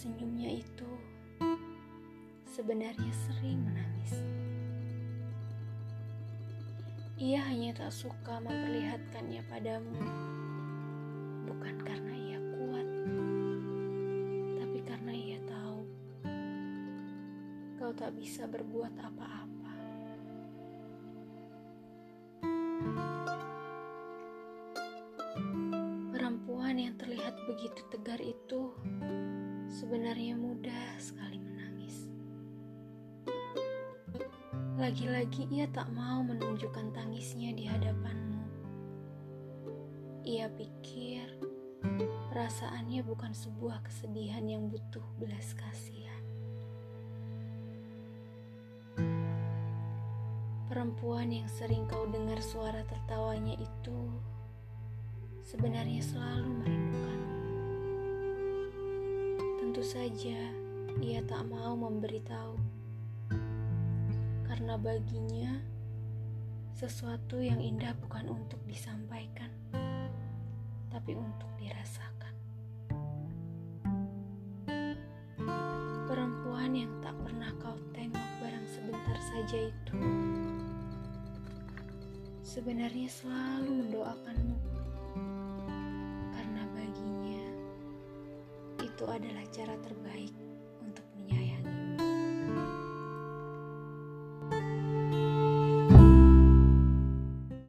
Senyumnya itu sebenarnya sering menangis. Ia hanya tak suka memperlihatkannya padamu, bukan karena ia kuat, tapi karena ia tahu kau tak bisa berbuat apa-apa. Perempuan yang terlihat begitu tegar itu sebenarnya mudah sekali menangis. Lagi-lagi ia tak mau menunjukkan tangisnya di hadapanmu. Ia pikir perasaannya bukan sebuah kesedihan yang butuh belas kasihan. Perempuan yang sering kau dengar suara tertawanya itu sebenarnya selalu merindukanmu. Tentu saja. Ia tak mau memberitahu, karena baginya sesuatu yang indah bukan untuk disampaikan, tapi untuk dirasakan. Perempuan yang tak pernah kau tengok barang sebentar saja itu sebenarnya selalu mendoakanmu itu adalah cara terbaik